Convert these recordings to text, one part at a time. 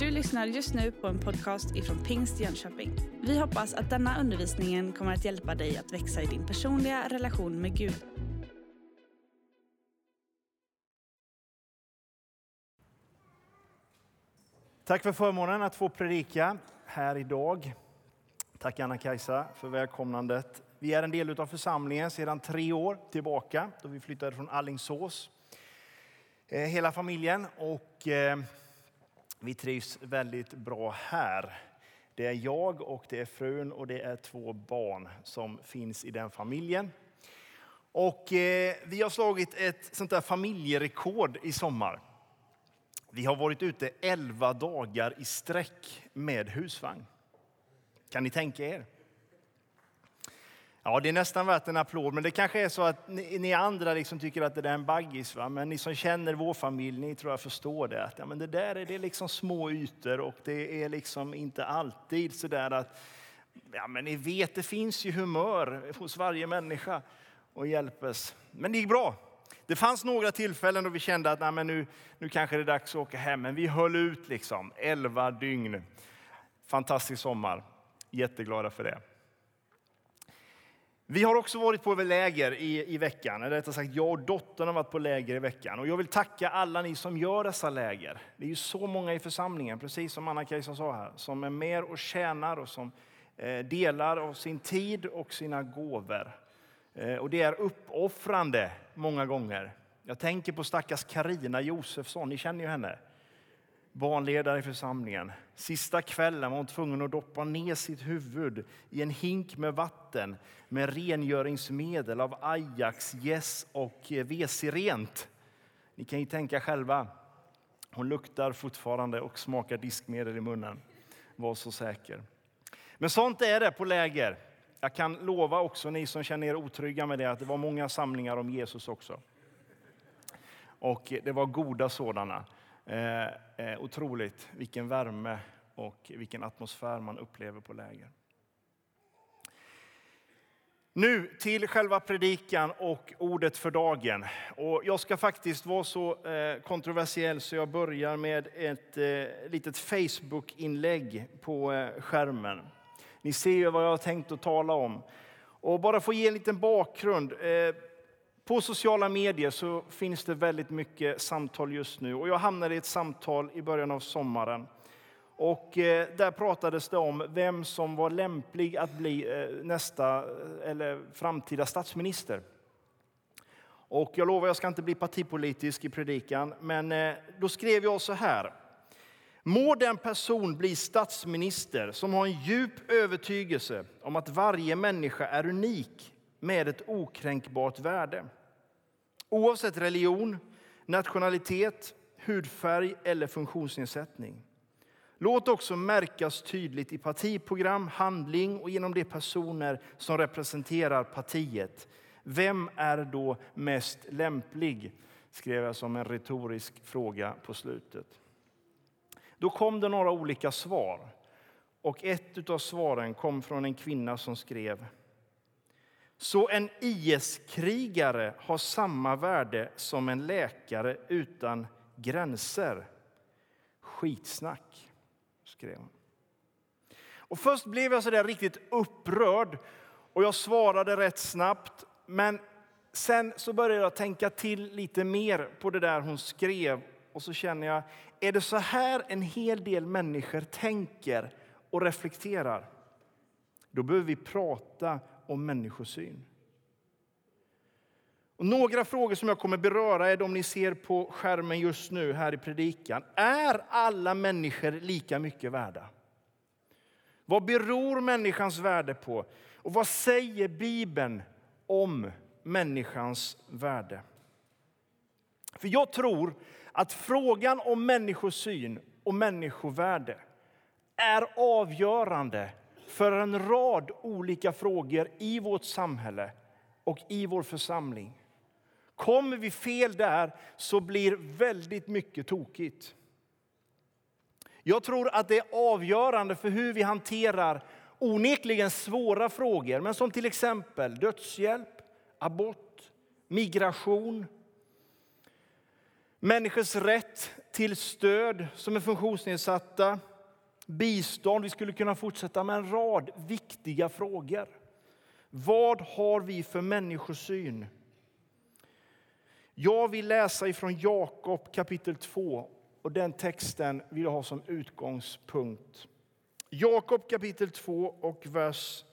Du lyssnar just nu på en podcast ifrån Pingst Jönköping. Vi hoppas att denna undervisning kommer att hjälpa dig att växa i din personliga relation med Gud. Tack för förmånen att få predika här idag. Tack Anna-Kajsa för välkomnandet. Vi är en del av församlingen sedan tre år tillbaka då vi flyttade från Allingsås. Eh, hela familjen och eh, vi trivs väldigt bra här. Det är jag och det är frun och det är två barn som finns i den familjen. Och eh, vi har slagit ett sånt där familjerekord i sommar. Vi har varit ute 11 dagar i sträck med husvagn. Kan ni tänka er? Ja, det är nästan värt en applåd, men det kanske är så att ni, ni andra liksom tycker att det där är en baggis. Va? Men ni som känner vår familj, ni tror jag förstår det. Att, ja, men det där är det liksom små ytor och det är liksom inte alltid så där att, ja men ni vet, det finns ju humör hos varje människa och hjälpes. Men det gick bra. Det fanns några tillfällen då vi kände att nej, men nu, nu kanske det är dags att åka hem, men vi höll ut liksom 11 dygn. Fantastisk sommar. Jätteglada för det. Vi har också varit på läger i, i veckan. Eller rättare sagt, jag och dottern har varit på läger i veckan. Och jag vill tacka alla ni som gör dessa läger. Det är ju så många i församlingen, precis som Anna-Kajsa sa här, som är med och tjänar och som eh, delar av sin tid och sina gåvor. Eh, och det är uppoffrande många gånger. Jag tänker på stackars Karina Josefsson, ni känner ju henne barnledare i församlingen. Sista kvällen var hon tvungen att doppa ner sitt huvud i en hink med vatten med rengöringsmedel av Ajax, Yes och eh, WC-rent. Ni kan ju tänka själva. Hon luktar fortfarande och smakar diskmedel i munnen. Var så säker. Men sånt är det på läger. Jag kan lova också ni som känner er otrygga med det att det var många samlingar om Jesus också. Och det var goda sådana. Eh, eh, otroligt vilken värme och vilken atmosfär man upplever på läger. Nu till själva predikan och ordet för dagen. Och jag ska faktiskt vara så eh, kontroversiell så jag börjar med ett eh, litet Facebook-inlägg på skärmen. Ni ser ju vad jag har tänkt att tala om. Och bara att ge en liten bakgrund. På sociala medier så finns det väldigt mycket samtal just nu. Och jag hamnade i ett samtal i början av sommaren. Och eh, där pratades det om vem som var lämplig att bli eh, nästa eh, eller framtida statsminister. Och jag lovar, jag ska inte bli partipolitisk i predikan, men då skrev jag så här. Må den person bli statsminister som har en djup övertygelse om att varje människa är unik med ett okränkbart värde. Oavsett religion, nationalitet, hudfärg eller funktionsnedsättning. Låt också märkas tydligt i partiprogram, handling och genom de personer som representerar partiet. Vem är då mest lämplig? skrev jag som en retorisk fråga på slutet. Då kom det några olika svar. Och ett av svaren kom från en kvinna som skrev så en IS-krigare har samma värde som en läkare utan gränser. Skitsnack, skrev hon. Och först blev jag så där riktigt upprörd och jag svarade rätt snabbt. Men sen så började jag tänka till lite mer på det där hon skrev och så känner jag, är det så här en hel del människor tänker och reflekterar? Då behöver vi prata om människosyn. Och några frågor som jag kommer beröra är de ni ser på skärmen just nu här i predikan. Är alla människor lika mycket värda? Vad beror människans värde på? Och vad säger Bibeln om människans värde? För jag tror att frågan om människosyn och människovärde är avgörande för en rad olika frågor i vårt samhälle och i vår församling. Kommer vi fel där så blir väldigt mycket tokigt. Jag tror att det är avgörande för hur vi hanterar onekligen svåra frågor, men som till exempel dödshjälp, abort, migration, människors rätt till stöd som är funktionsnedsatta, bistånd. Vi skulle kunna fortsätta med en rad viktiga frågor. Vad har vi för människosyn? Jag vill läsa ifrån Jakob kapitel 2 och den texten vill jag ha som utgångspunkt. Jakob kapitel 2 och vers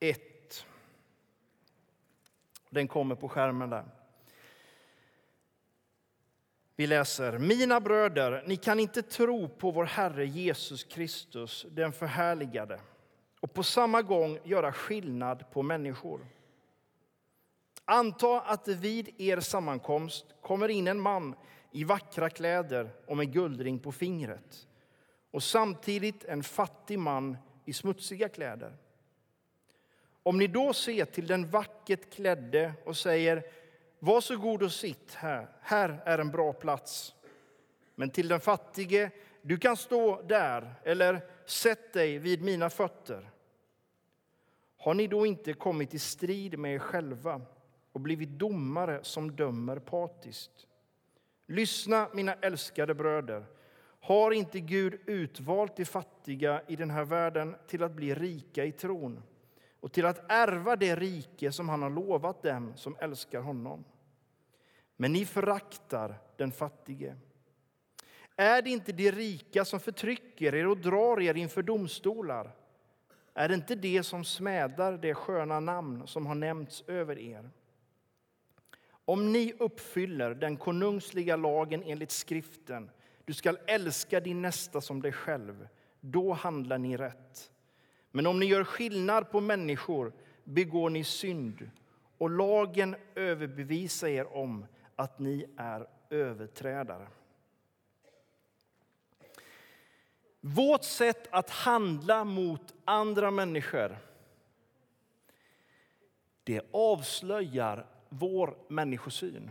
1. Den kommer på skärmen där. Vi läser. Mina bröder, ni kan inte tro på vår Herre Jesus Kristus, den förhärligade och på samma gång göra skillnad på människor. Anta att det vid er sammankomst kommer in en man i vackra kläder och med guldring på fingret och samtidigt en fattig man i smutsiga kläder. Om ni då ser till den vackert klädde och säger "'Var så god och sitt här, här är en bra plats. Men till den fattige, du kan stå där eller sätt dig vid mina fötter. Har ni då inte kommit i strid med er själva och blivit domare som dömer partiskt? Lyssna, mina älskade bröder. Har inte Gud utvalt de fattiga i den här världen till att bli rika i tron och till att ärva det rike som han har lovat dem som älskar honom? Men ni föraktar den fattige. Är det inte de rika som förtrycker er och drar er inför domstolar? Är det inte det som smädar det sköna namn som har nämnts över er? Om ni uppfyller den konungsliga lagen enligt skriften, du skall älska din nästa som dig själv, då handlar ni rätt. Men om ni gör skillnad på människor begår ni synd och lagen överbevisar er om att ni är överträdare. Vårt sätt att handla mot andra människor det avslöjar vår människosyn.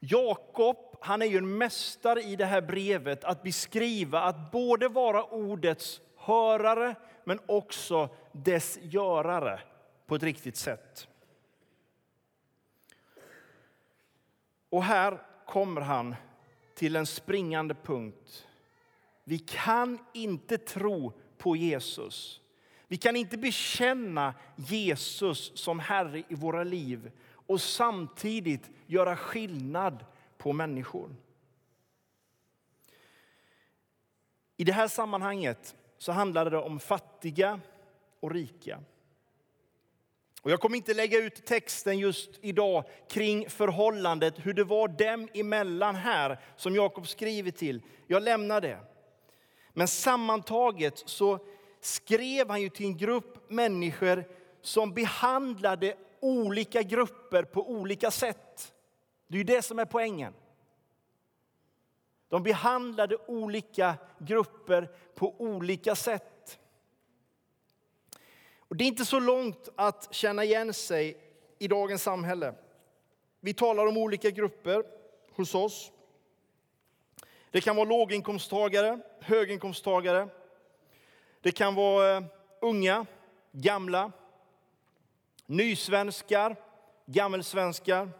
Jakob han är ju en mästare i det här brevet att beskriva att både vara ordets hörare men också dess görare på ett riktigt sätt. Och här kommer han till en springande punkt. Vi kan inte tro på Jesus. Vi kan inte bekänna Jesus som Herre i våra liv och samtidigt göra skillnad på människor. I det här sammanhanget så handlade det om fattiga och rika. Och jag kommer inte lägga ut texten just idag kring förhållandet, hur det var dem emellan här som Jakob skriver till. Jag lämnar det. Men sammantaget så skrev han ju till en grupp människor som behandlade olika grupper på olika sätt. Det är ju det som är poängen. De behandlade olika grupper på olika sätt. Och det är inte så långt att känna igen sig i dagens samhälle. Vi talar om olika grupper hos oss. Det kan vara låginkomsttagare, höginkomsttagare. Det kan vara eh, unga, gamla, nysvenskar, gammelsvenskar.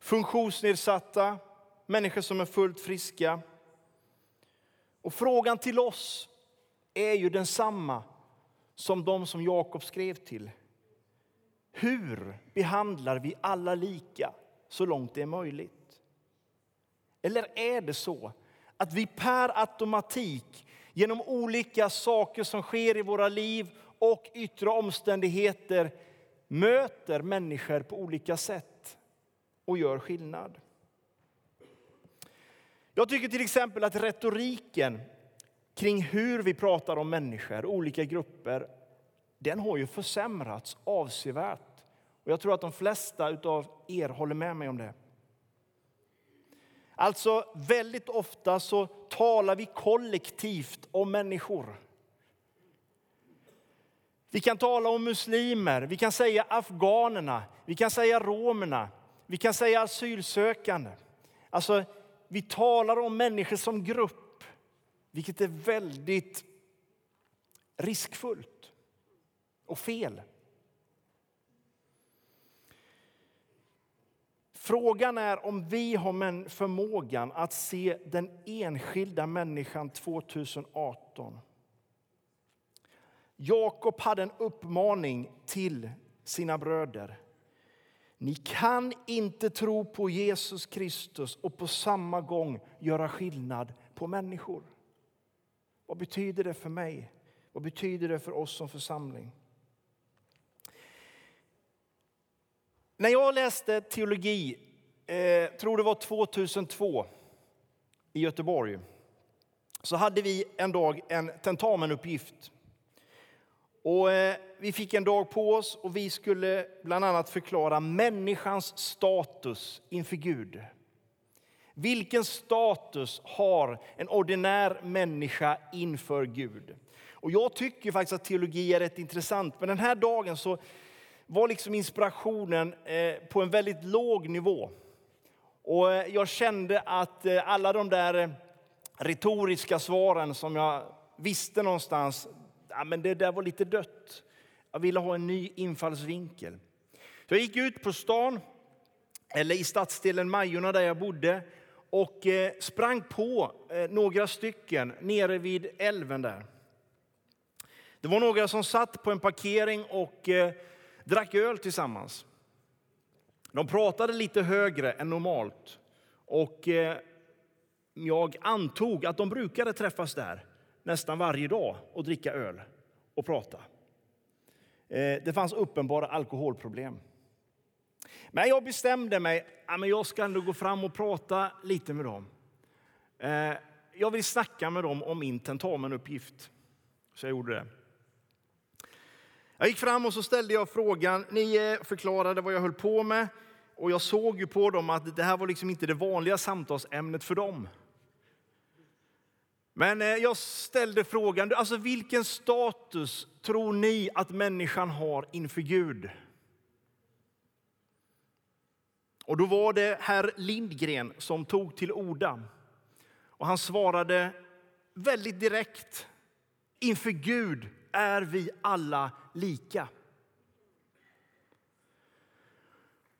Funktionsnedsatta, människor som är fullt friska. Och frågan till oss är ju densamma som de som Jakob skrev till. Hur behandlar vi alla lika så långt det är möjligt? Eller är det så att vi per automatik genom olika saker som sker i våra liv och yttre omständigheter möter människor på olika sätt och gör skillnad? Jag tycker till exempel att retoriken kring hur vi pratar om människor, olika grupper, den har ju försämrats avsevärt. Och jag tror att de flesta av er håller med mig om det. Alltså, väldigt ofta så talar vi kollektivt om människor. Vi kan tala om muslimer, vi kan säga afghanerna, vi kan säga romerna, vi kan säga asylsökande. Alltså, vi talar om människor som grupp vilket är väldigt riskfullt och fel. Frågan är om vi har förmågan att se den enskilda människan 2018. Jakob hade en uppmaning till sina bröder. Ni kan inte tro på Jesus Kristus och på samma gång göra skillnad på människor. Vad betyder det för mig? Vad betyder det för oss som församling? När jag läste teologi, eh, tror det var 2002 i Göteborg, så hade vi en dag en tentamenuppgift. Och eh, vi fick en dag på oss och vi skulle bland annat förklara människans status inför Gud. Vilken status har en ordinär människa inför Gud? Och jag tycker faktiskt att teologi är rätt intressant, men den här dagen så var liksom inspirationen eh, på en väldigt låg nivå. Och eh, jag kände att eh, alla de där retoriska svaren som jag visste någonstans, ja, men det där var lite dött. Jag ville ha en ny infallsvinkel. Så jag gick ut på stan, eller i stadsdelen Majorna där jag bodde och eh, sprang på eh, några stycken nere vid älven där. Det var några som satt på en parkering och eh, drack öl tillsammans. De pratade lite högre än normalt och jag antog att de brukade träffas där nästan varje dag och dricka öl och prata. Eh, det fanns uppenbara alkoholproblem. Men jag bestämde mig att jag ska ändå gå fram och prata lite med dem. Eh, jag vill snacka med dem om min tentamenuppgift. Så jag gjorde det. Jag gick fram och så ställde jag frågan. Ni eh, förklarade vad jag höll på med. Och jag såg ju på dem att det här var liksom inte det vanliga samtalsämnet för dem. Men eh, jag ställde frågan, alltså vilken status tror ni att människan har inför Gud? Och då var det herr Lindgren som tog till orda. Och han svarade väldigt direkt. Inför Gud är vi alla lika.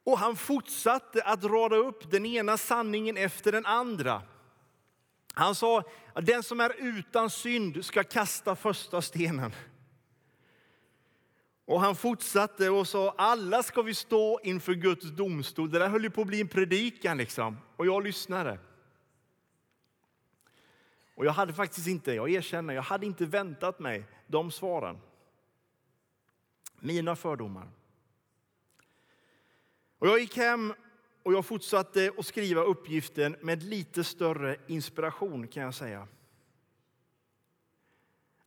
Och han fortsatte att rada upp den ena sanningen efter den andra. Han sa att den som är utan synd ska kasta första stenen. Och han fortsatte och sa alla ska vi stå inför Guds domstol. Det där höll ju på att bli en predikan liksom. Och jag lyssnade. Och jag hade faktiskt inte, jag erkänner, jag hade inte väntat mig de svaren. Mina fördomar. Och jag gick hem och jag fortsatte att skriva uppgiften med lite större inspiration kan jag säga.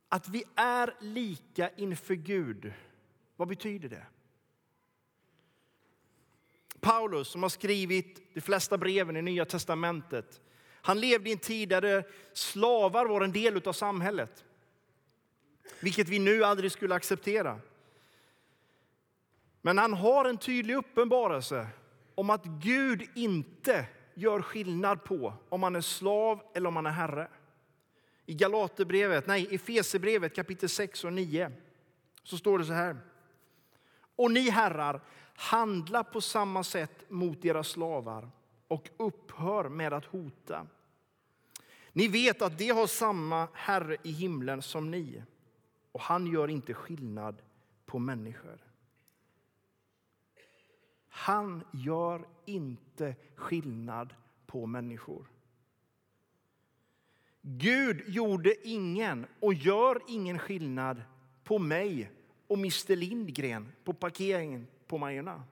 Att vi är lika inför Gud, vad betyder det? Paulus som har skrivit de flesta breven i Nya testamentet han levde i en tid där slavar var en del av samhället. Vilket vi nu aldrig skulle acceptera. Men han har en tydlig uppenbarelse om att Gud inte gör skillnad på om man är slav eller om man är herre. I Galaterbrevet, nej, Efesebrevet kapitel 6 och 9 så står det så här. Och ni herrar, handla på samma sätt mot era slavar och upphör med att hota. Ni vet att de har samma Herre i himlen som ni och han gör inte skillnad på människor. Han gör inte skillnad på människor. Gud gjorde ingen och gör ingen skillnad på mig och Mr Lindgren på parkeringen på Majorna.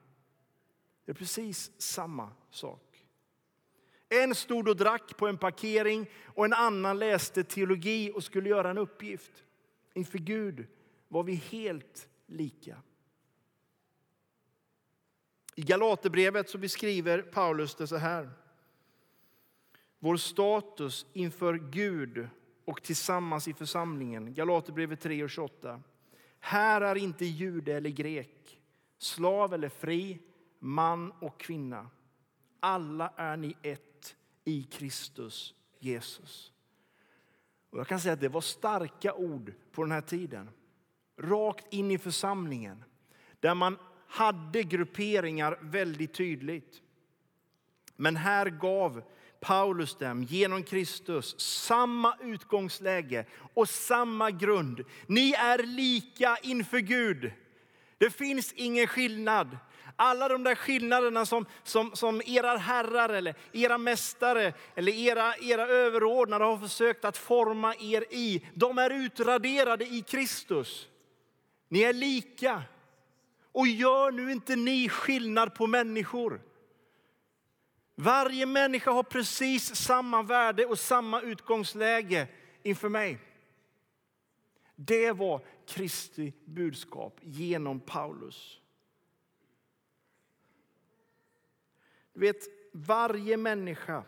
Det är precis samma sak. En stod och drack på en parkering och en annan läste teologi och skulle göra en uppgift. Inför Gud var vi helt lika. I Galaterbrevet så beskriver Paulus det så här. Vår status inför Gud och tillsammans i församlingen. Galaterbrevet 3 och 28. Här är inte jude eller grek, slav eller fri, man och kvinna. Alla är ni ett i Kristus Jesus. Och jag kan säga att det var starka ord på den här tiden. Rakt in i församlingen, där man hade grupperingar väldigt tydligt. Men här gav Paulus dem genom Kristus samma utgångsläge och samma grund. Ni är lika inför Gud. Det finns ingen skillnad. Alla de där skillnaderna som, som, som era herrar eller era mästare eller era, era överordnade har försökt att forma er i, de är utraderade i Kristus. Ni är lika. Och gör nu inte ni skillnad på människor. Varje människa har precis samma värde och samma utgångsläge inför mig. Det var Kristi budskap genom Paulus. Du vet, varje människa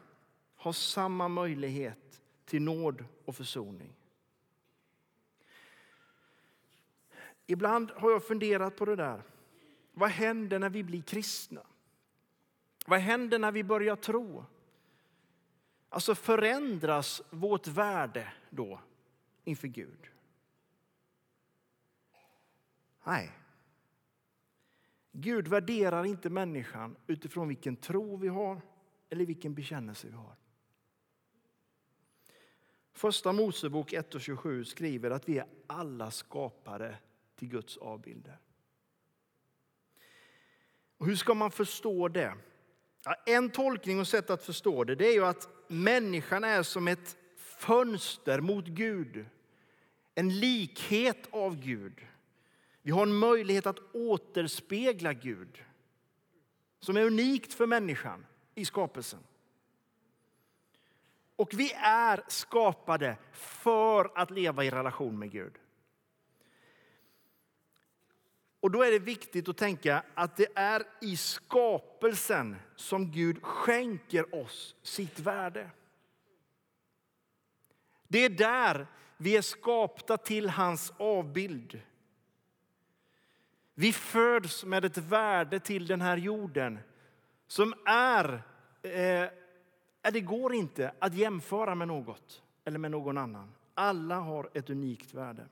har samma möjlighet till nåd och försoning. Ibland har jag funderat på det där. Vad händer när vi blir kristna? Vad händer när vi börjar tro? Alltså förändras vårt värde då inför Gud? Nej. Gud värderar inte människan utifrån vilken tro vi har eller vilken bekännelse vi har. Första Mosebok 1 och 27 skriver att vi är alla skapade till Guds avbilder. Och hur ska man förstå det? Ja, en tolkning och sätt att förstå det, det är ju att människan är som ett fönster mot Gud. En likhet av Gud. Vi har en möjlighet att återspegla Gud som är unikt för människan i skapelsen. Och vi är skapade för att leva i relation med Gud. Och då är det viktigt att tänka att det är i skapelsen som Gud skänker oss sitt värde. Det är där vi är skapta till hans avbild. Vi föds med ett värde till den här jorden som är... Eh, det går inte att jämföra med något eller med någon annan. Alla har ett unikt värde.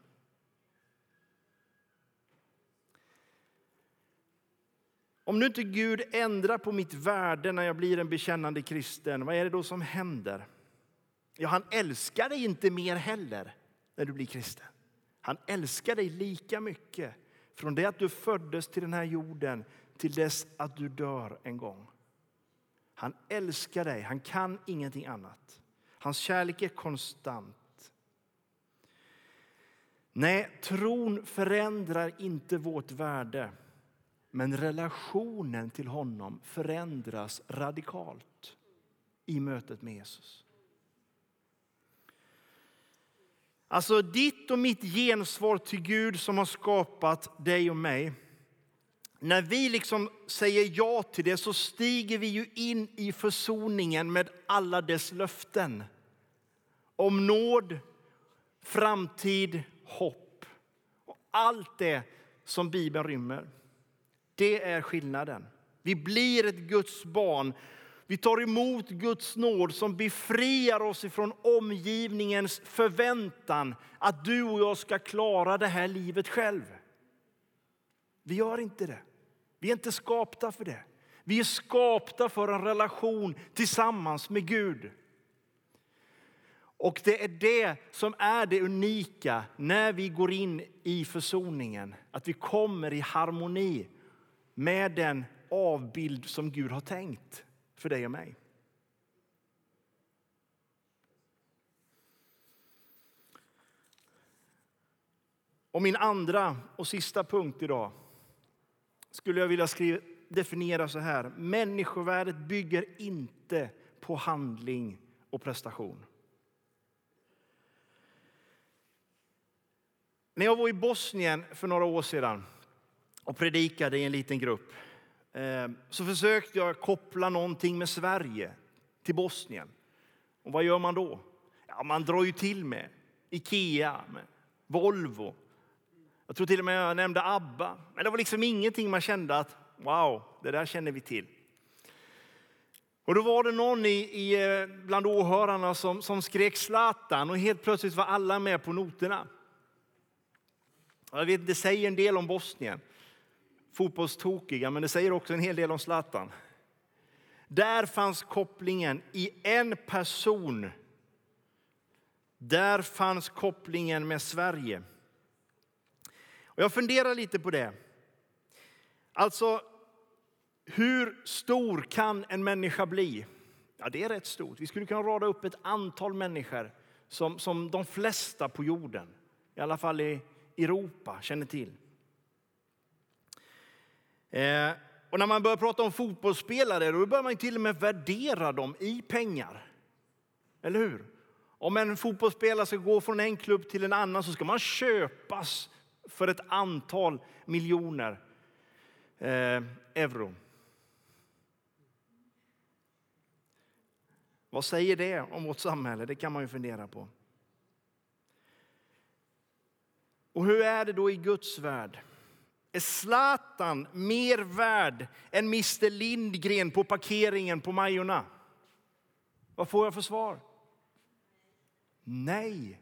Om nu inte Gud ändrar på mitt värde när jag blir en bekännande kristen, vad är det då som händer? Ja, han älskar dig inte mer heller när du blir kristen. Han älskar dig lika mycket från det att du föddes till den här jorden till dess att du dör en gång. Han älskar dig, han kan ingenting annat. Hans kärlek är konstant. Nej, tron förändrar inte vårt värde. Men relationen till honom förändras radikalt i mötet med Jesus. Alltså ditt och mitt gensvar till Gud som har skapat dig och mig. När vi liksom säger ja till det så stiger vi ju in i försoningen med alla dess löften. Om nåd, framtid, hopp och allt det som Bibeln rymmer. Det är skillnaden. Vi blir ett Guds barn. Vi tar emot Guds nåd som befriar oss ifrån omgivningens förväntan att du och jag ska klara det här livet själv. Vi gör inte det. Vi är inte skapta för det. Vi är skapta för en relation tillsammans med Gud. Och det är det som är det unika när vi går in i försoningen. Att vi kommer i harmoni med den avbild som Gud har tänkt för dig och mig. Och min andra och sista punkt idag skulle jag vilja skriva, definiera så här. Människovärdet bygger inte på handling och prestation. När jag var i Bosnien för några år sedan och predikade i en liten grupp ehm, så försökte jag koppla någonting med Sverige till Bosnien. Och vad gör man då? Ja, man drar ju till med Ikea, med Volvo. Jag tror till och med jag nämnde ABBA. Men det var liksom ingenting man kände att wow, det där känner vi till. Och då var det någon i, i, eh, bland åhörarna som, som skrek Zlatan och helt plötsligt var alla med på noterna. Jag vet, det säger en del om Bosnien fotbollstokiga, men det säger också en hel del om Zlatan. Där fanns kopplingen i en person. Där fanns kopplingen med Sverige. Och jag funderar lite på det. Alltså, hur stor kan en människa bli? Ja, det är rätt stort. Vi skulle kunna rada upp ett antal människor som, som de flesta på jorden, i alla fall i Europa, känner till. Eh, och när man börjar prata om fotbollsspelare då börjar man till och med värdera dem i pengar. Eller hur? Om en fotbollsspelare ska gå från en klubb till en annan så ska man köpas för ett antal miljoner eh, euro. Vad säger det om vårt samhälle? Det kan man ju fundera på. Och hur är det då i Guds värld? Är Zlatan mer värd än Mr Lindgren på parkeringen på Majorna? Vad får jag för svar? Nej.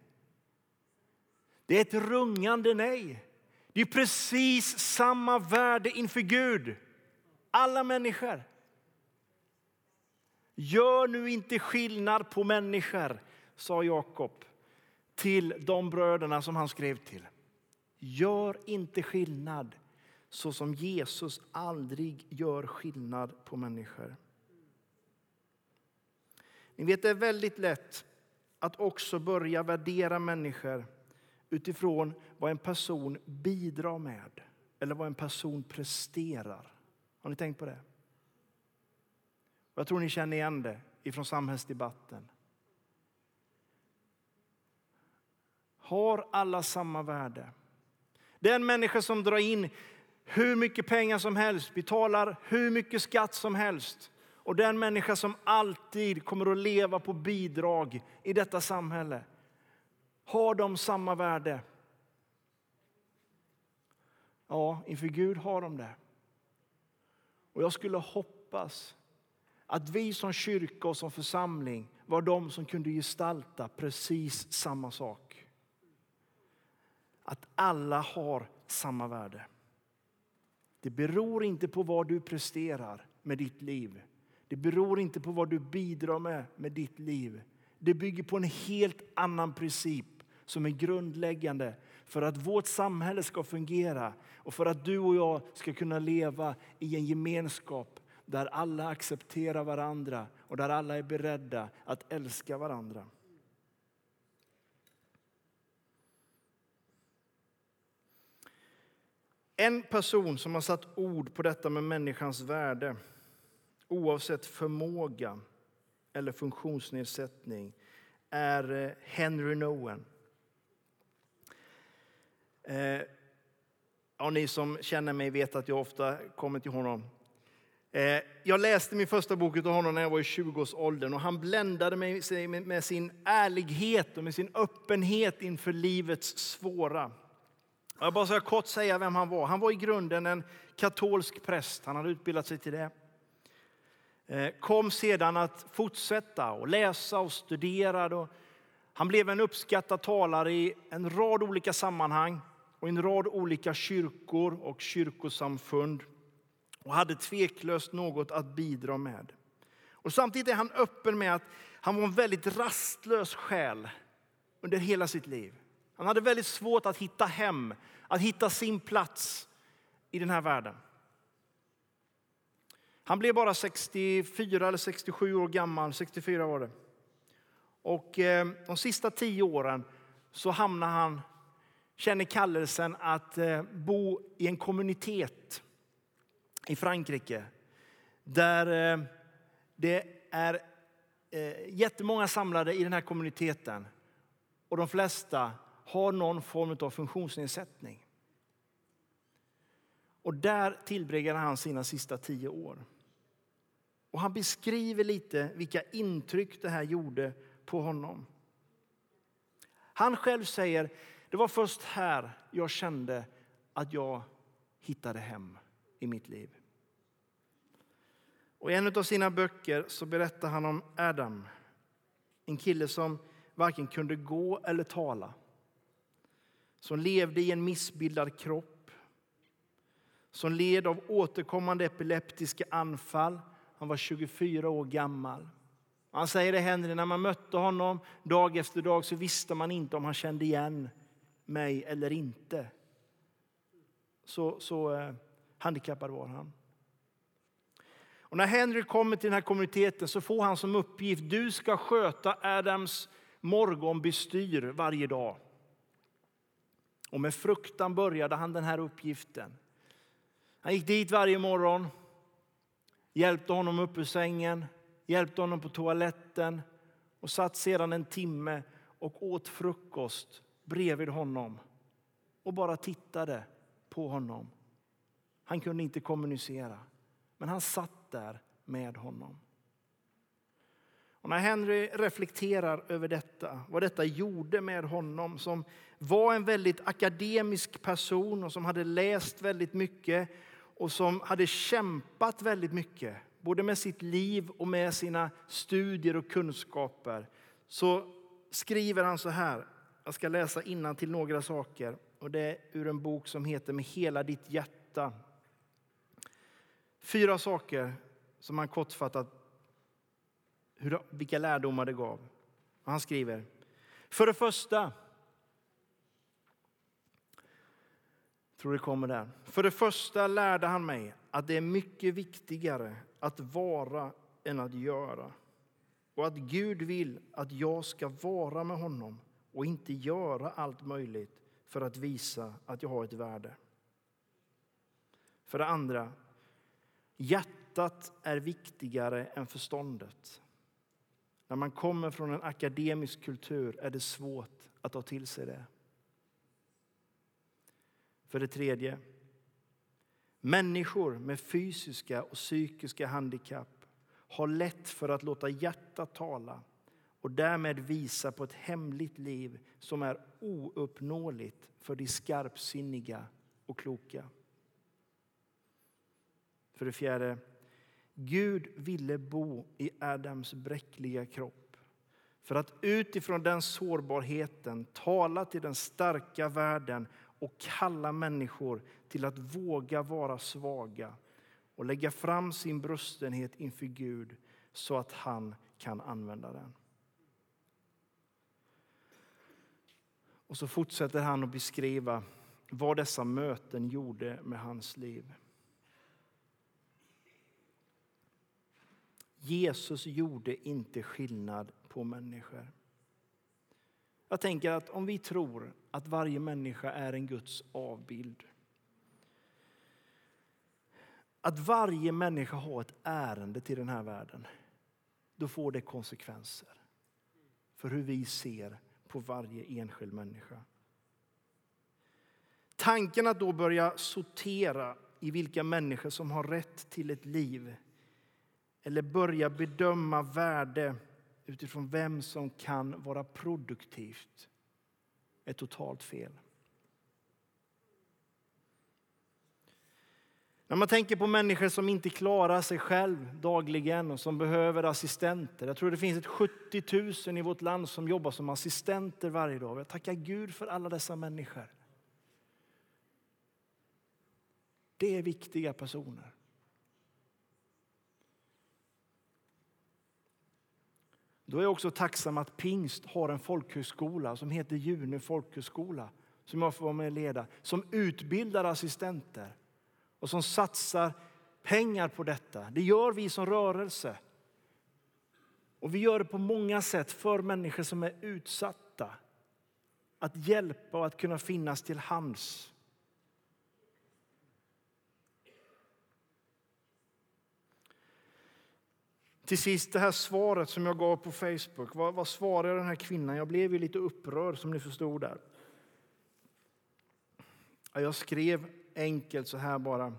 Det är ett rungande nej. Det är precis samma värde inför Gud. Alla människor. Gör nu inte skillnad på människor, sa Jakob till de bröderna som han skrev till. Gör inte skillnad så som Jesus aldrig gör skillnad på människor. Ni vet, det är väldigt lätt att också börja värdera människor utifrån vad en person bidrar med eller vad en person presterar. Har ni tänkt på det? Jag tror ni känner igen det ifrån samhällsdebatten. Har alla samma värde? Den människa som drar in hur mycket pengar som helst, betalar hur mycket skatt som helst och den människa som alltid kommer att leva på bidrag i detta samhälle, har de samma värde? Ja, inför Gud har de det. Och jag skulle hoppas att vi som kyrka och som församling var de som kunde gestalta precis samma sak. Att alla har samma värde. Det beror inte på vad du presterar med ditt liv. Det beror inte på vad du bidrar med med ditt liv. Det bygger på en helt annan princip som är grundläggande för att vårt samhälle ska fungera och för att du och jag ska kunna leva i en gemenskap där alla accepterar varandra och där alla är beredda att älska varandra. En person som har satt ord på detta med människans värde oavsett förmåga eller funktionsnedsättning är eh, Henry Nowen. Eh, ja, ni som känner mig vet att jag ofta kommer till honom. Eh, jag läste min första bok av honom när jag var i 20-årsåldern och han bländade mig med sin ärlighet och med sin öppenhet inför livets svåra. Jag bara ska kort säga vem han var. Han var i grunden en katolsk präst. Han hade utbildat sig till det. Eh, kom sedan att fortsätta och läsa och studera. Han blev en uppskattad talare i en rad olika sammanhang och i en rad olika kyrkor och kyrkosamfund och hade tveklöst något att bidra med. Och samtidigt är han öppen med att han var en väldigt rastlös själ under hela sitt liv. Han hade väldigt svårt att hitta hem, att hitta sin plats i den här världen. Han blev bara 64 eller 67 år gammal, 64 var det. Och eh, de sista tio åren så hamnar han, känner kallelsen att eh, bo i en kommunitet i Frankrike där eh, det är jättemånga samlade i den här kommuniteten och de flesta har någon form av funktionsnedsättning. Och där tillbringade han sina sista tio år. Och han beskriver lite vilka intryck det här gjorde på honom. Han själv säger, det var först här jag kände att jag hittade hem i mitt liv. Och I en av sina böcker så berättar han om Adam, en kille som varken kunde gå eller tala. Som levde i en missbildad kropp. Som led av återkommande epileptiska anfall Han var 24 år gammal. Han säger det Henry, när man mötte honom dag efter dag så visste man inte om han kände igen mig eller inte. Så, så eh, handikappad var han. Och när Henry kommer till den här kommuniteten så får han som uppgift du ska sköta Adams morgonbestyr varje dag. Och med fruktan började han den här uppgiften. Han gick dit varje morgon, hjälpte honom upp ur sängen, hjälpte honom på toaletten och satt sedan en timme och åt frukost bredvid honom och bara tittade på honom. Han kunde inte kommunicera, men han satt där med honom. Och när Henry reflekterar över detta, vad detta gjorde med honom som var en väldigt akademisk person och som hade läst väldigt mycket och som hade kämpat väldigt mycket, både med sitt liv och med sina studier och kunskaper, så skriver han så här. Jag ska läsa innan till några saker. Och Det är ur en bok som heter Med hela ditt hjärta. Fyra saker som han kortfattat hur, vilka lärdomar det gav. Han skriver. För det första. tror det kommer där. För det första lärde han mig att det är mycket viktigare att vara än att göra. Och att Gud vill att jag ska vara med honom och inte göra allt möjligt för att visa att jag har ett värde. För det andra, hjärtat är viktigare än förståndet. När man kommer från en akademisk kultur är det svårt att ta till sig det. För det tredje, människor med fysiska och psykiska handikapp har lätt för att låta hjärtat tala och därmed visa på ett hemligt liv som är ouppnåeligt för de skarpsinniga och kloka. För det fjärde, Gud ville bo i Adams bräckliga kropp för att utifrån den sårbarheten tala till den starka världen och kalla människor till att våga vara svaga och lägga fram sin brustenhet inför Gud så att han kan använda den. Och så fortsätter han att beskriva vad dessa möten gjorde med hans liv. Jesus gjorde inte skillnad på människor. Jag tänker att om vi tror att varje människa är en Guds avbild. Att varje människa har ett ärende till den här världen. Då får det konsekvenser för hur vi ser på varje enskild människa. Tanken att då börja sortera i vilka människor som har rätt till ett liv eller börja bedöma värde utifrån vem som kan vara produktivt är totalt fel. När man tänker på människor som inte klarar sig själv dagligen och som behöver assistenter. Jag tror det finns ett 70 000 i vårt land som jobbar som assistenter varje dag. Jag tackar Gud för alla dessa människor. Det är viktiga personer. Då är jag också tacksam att Pingst har en folkhögskola som heter June folkhögskola som jag får vara med och leda, som utbildar assistenter och som satsar pengar på detta. Det gör vi som rörelse. Och vi gör det på många sätt för människor som är utsatta. Att hjälpa och att kunna finnas till hands. Till sist det här svaret som jag gav på Facebook. Vad, vad svarade den här kvinnan? Jag blev ju lite upprörd som ni förstod där. Jag skrev enkelt så här bara.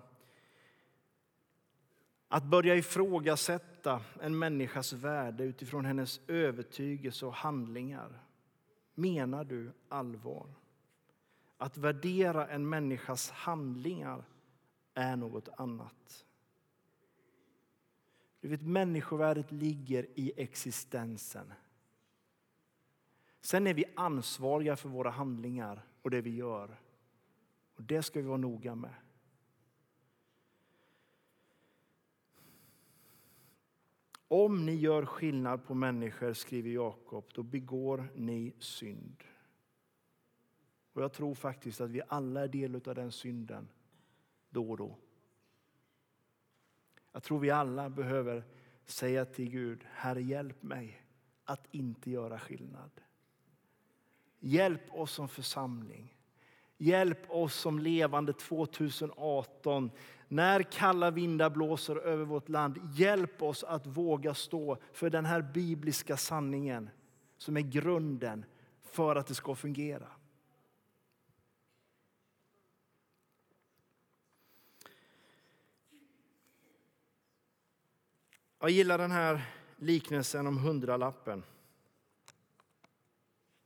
Att börja ifrågasätta en människas värde utifrån hennes övertygelse och handlingar. Menar du allvar? Att värdera en människas handlingar är något annat. Du vet, människovärdet ligger i existensen. Sen är vi ansvariga för våra handlingar och det vi gör. Och Det ska vi vara noga med. Om ni gör skillnad på människor, skriver Jakob, då begår ni synd. Och jag tror faktiskt att vi alla är del av den synden då och då. Jag tror vi alla behöver säga till Gud, Herre hjälp mig att inte göra skillnad. Hjälp oss som församling. Hjälp oss som levande 2018. När kalla vindar blåser över vårt land, hjälp oss att våga stå för den här bibliska sanningen som är grunden för att det ska fungera. Jag gillar den här liknelsen om hundralappen.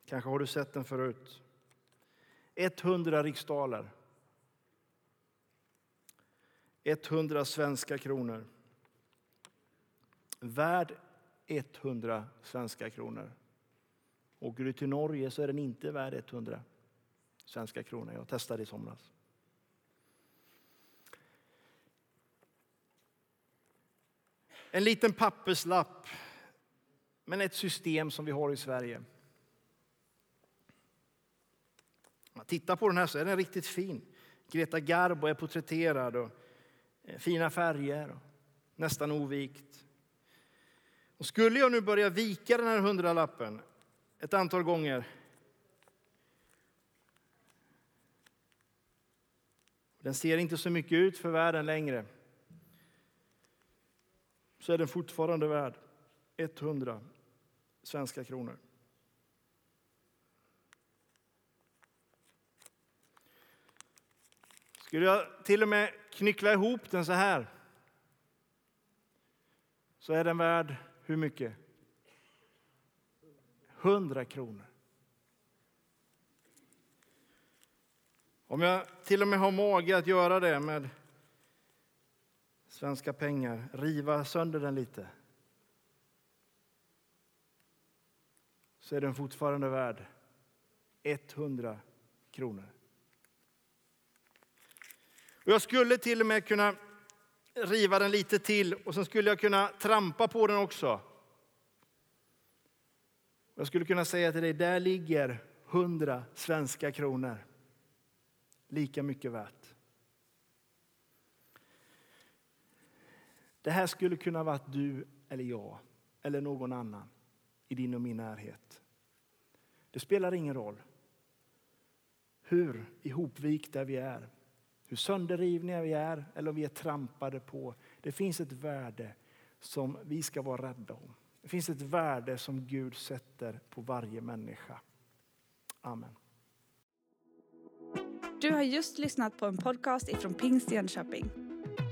Kanske har du sett den förut. 100 riksdaler. 100 svenska kronor. Värd 100 svenska kronor. Åker du till Norge så är den inte värd 100 svenska kronor. Jag testade i somras. En liten papperslapp, men ett system som vi har i Sverige. man tittar på den här så är den riktigt fin. Greta Garbo är porträtterad och eh, fina färger, och nästan ovikt. Och skulle jag nu börja vika den här hundralappen ett antal gånger Den ser inte så mycket ut för världen längre. Så är den fortfarande värd 100 svenska kronor. Skulle jag till och med knyckla ihop den så här så är den värd hur mycket? 100 kronor. Om jag till och med har mage att göra det med svenska pengar, riva sönder den lite så är den fortfarande värd 100 kronor. Och jag skulle till och med kunna riva den lite till och sen skulle jag kunna trampa på den också. Jag skulle kunna säga till dig, där ligger hundra svenska kronor. Lika mycket värt. Det här skulle kunna vara du eller jag eller någon annan i din och min närhet. Det spelar ingen roll hur ihopvikta vi är hur sönderrivna vi är eller om vi är trampade på. Det finns ett värde som vi ska vara rädda om. Det finns ett värde som Gud sätter på varje människa. Amen. Du har just lyssnat på en podcast ifrån Pingst Jönköping.